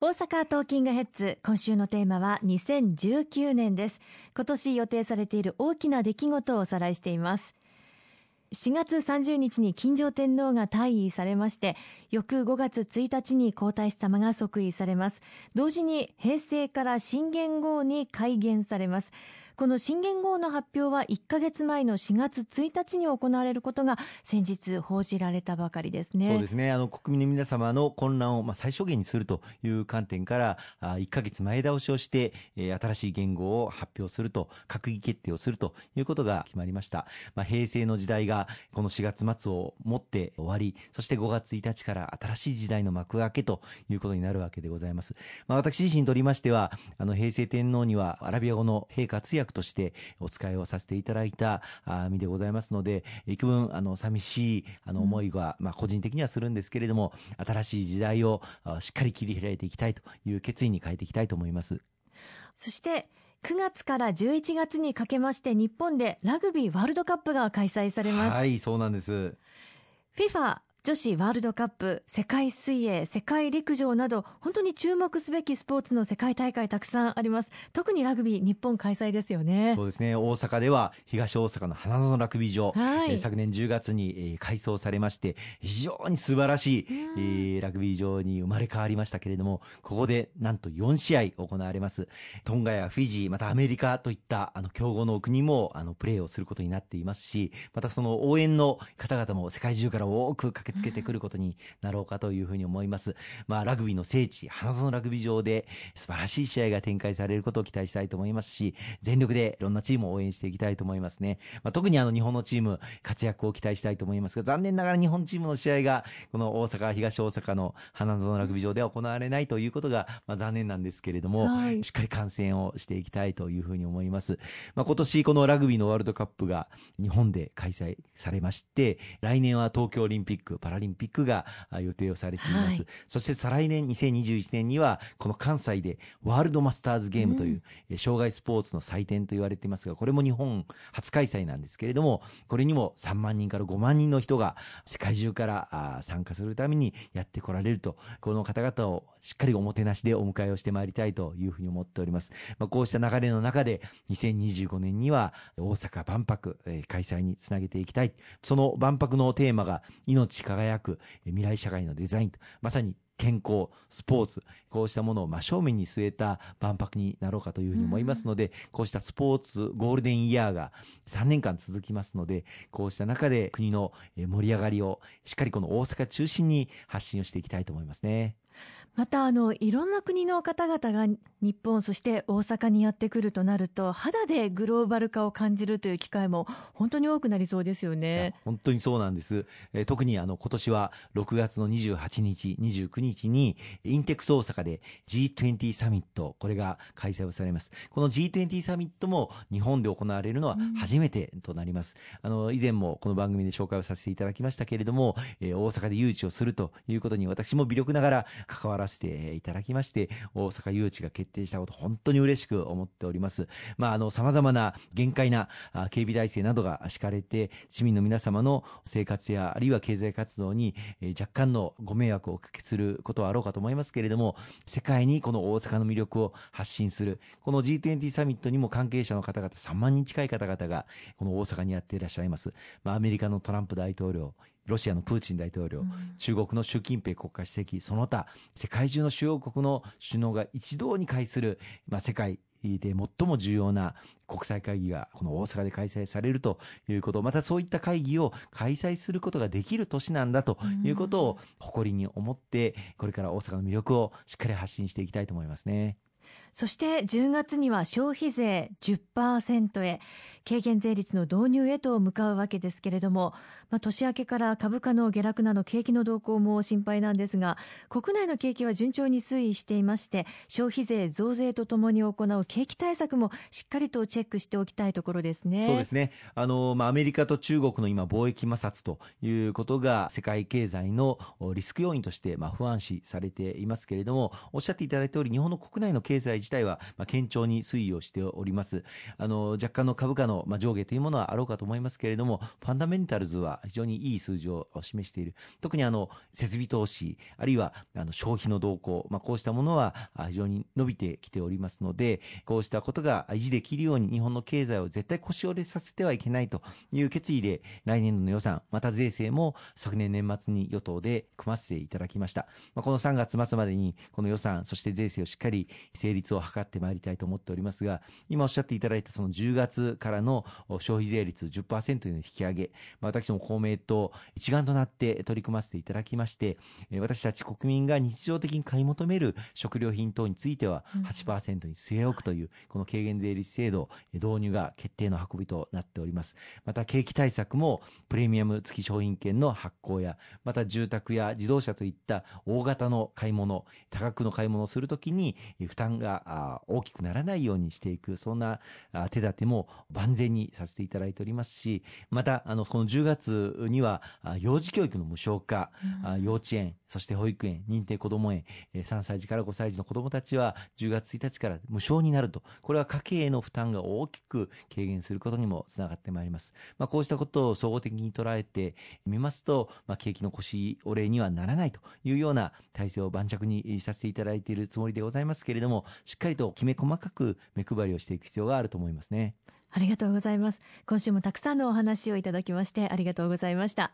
大阪トーキングヘッズ今週のテーマは2019年です。今年予定されている大きな出来事をおさらいしています。4月30日に金城天皇が退位されまして翌5月1日に皇太子様が即位されます。同時に平成から新元号に改元されます。この新元号の発表は1ヶ月前の4月1日に行われることが先日報じられたばかりですね。そうですね。あの国民の皆様の混乱をまあ最小限にするという観点からあ1ヶ月前倒しをして、えー、新しい元号を発表すると閣議決定をするということが決まりました。まあ平成の時代がこの4月末をもって終わり、そして5月1日から新しい時代の幕開けということになるわけでございます。まあ私自身にとりましては、あの平成天皇にはアラビア語の陛下通訳としてお使いをさせていただいた身でございますので、幾分、あの、寂しい、あの、思いが、まあ、個人的にはするんですけれども、新しい時代をしっかり切り開いていきたいという決意に変えていきたいと思います。そして、9月から11月にかけまして日本でラグビーワールドカップが開催されます。はい、そうなんです。FIFA 女子ワールドカップ、世界水泳、世界陸上など、本当に注目すべきスポーツの世界大会たくさんあります。特にラグビー、日本開催ですよね。そうですね。大阪では、東大阪の花園ラグビー場、はい、えー、昨年10月に、えー、改装されまして、非常に素晴らしい、えー、ラグビー場に生まれ変わりましたけれども、ここでなんと4試合行われます。トンガやフィジー、またアメリカといった、あの、強豪の国も、あの、プレーをすることになっていますし、またその応援の方々も世界中から多く駆けつけてくることになろうかというふうに思います。まあ、ラグビーの聖地、花園ラグビー場で素晴らしい試合が展開されることを期待したいと思いますし、全力でいろんなチームを応援していきたいと思いますね。まあ、特にあの日本のチーム、活躍を期待したいと思いますが、残念ながら日本チームの試合が、この大阪、東大阪の花園ラグビー場では行われないということが、まあ、残念なんですけれども、はい、しっかり観戦をしていきたいというふうに思います。まあ、今年このラグビーのワールドカップが日本で開催されまして、来年は東京オリンピック、パラリンピックが予定をされています。はい、そして再来年2021年には、この関西でワールドマスターズゲームという、うん、障害スポーツの祭典と言われていますが、これも日本初開催なんですけれども、これにも3万人から5万人の人が世界中から参加するためにやってこられると、この方々をしっかりおもてなしでお迎えをしてまいりたいというふうに思っております。まあ、こうした流れの中で、2025年には大阪万博、えー、開催につなげていきたい。その万博のテーマが命輝く未来社会のデザインまさに健康、スポーツ、こうしたものを真正面に据えた万博になろうかというふうに思いますので、こうしたスポーツゴールデンイヤーが3年間続きますので、こうした中で国の盛り上がりをしっかりこの大阪中心に発信をしていきたいと思いますね。またあのいろんな国の方々が日本そして大阪にやってくるとなると肌でグローバル化を感じるという機会も本当に多くなりそうですよね。本当にそうなんです、えー、特にあの今年は6月の28日29日にインテックス大阪で G20 サミットこれが開催をされます。この G20 サミットも日本で行われるのは初めてとなります、うん、あの以前もこの番組で紹介をさせていただきましたけれども、えー、大阪で誘致をするということに私も微力ながら関わらせていただきまして、大阪誘致が決定したこと、本当に嬉しく思っております。まあ、あの、様々な限界な警備体制などが敷かれて、市民の皆様の生活や、あるいは経済活動に若干のご迷惑をおかけすることはあろうかと思いますけれども、世界にこの大阪の魅力を発信する、この G20 サミットにも関係者の方々、3万人近い方々が、この大阪にやっていらっしゃいます。まあ、アメリカのトランプ大統領、ロシアのプーチン大統領、うん、中国の習近平国家主席、その他、世界中の主要国の首脳が一堂に会する、まあ、世界で最も重要な国際会議がこの大阪で開催されるということ、またそういった会議を開催することができる年なんだということを誇りに思って、これから大阪の魅力をしっかり発信していきたいと思いますね。そして10月には消費税10%へ軽減税率の導入へと向かうわけですけれども、まあ、年明けから株価の下落など景気の動向も心配なんですが国内の景気は順調に推移していまして消費税増税とともに行う景気対策もしっかりとチェックしておきたいところですね。そうですねあの、まあ、アメリカと中国の今貿易摩擦ということが世界経済のリスク要因としてまあ不安視されていますけれどもおっしゃっていただいた通り日本の国内の経済態自体は、まあ、堅調に推移をしております。あの、若干の株価の、まあ、上下というものはあろうかと思いますけれども、ファンダメンタルズは非常にいい数字を示している。特にあの、設備投資、あるいはあの消費の動向、まあ、こうしたものは非常に伸びてきておりますので、こうしたことが維持できるように日本の経済を絶対腰折れさせてはいけないという決意で、来年度の予算、また税制も昨年年末に与党で組ませていただきました。まあ、この3月末までにこの予算、そして税制をしっかり成立を図ってまいりたいと思っておりますが、今おっしゃっていただいたその10月からの消費税率10%の引き上げ、まあ、私も公明党一丸となって取り組ませていただきまして、私たち国民が日常的に買い求める食料品等については8%に据え置くという、この軽減税率制度導入が決定の運びとなっております。また景気対策もプレミアム付き商品券の発行や、また住宅や自動車といった大型の買い物、多額の買い物をするときに負担が大きくならないようにしていく、そんな手立ても万全にさせていただいておりますし、また、あの、この10月には幼児教育の無償化、うん、幼稚園、そして保育園、認定こども園、3歳児から5歳児の子どもたちは10月1日から無償になると。これは家計への負担が大きく軽減することにもつながってまいります。まあ、こうしたことを総合的に捉えてみますと、まあ、景気の腰折れにはならないというような体制を盤石にさせていただいているつもりでございますけれども、しっかりときめ細かく目配りをしていく必要があると思いますね。ありがとうございます。今週もたくさんのお話をいただきましてありがとうございました。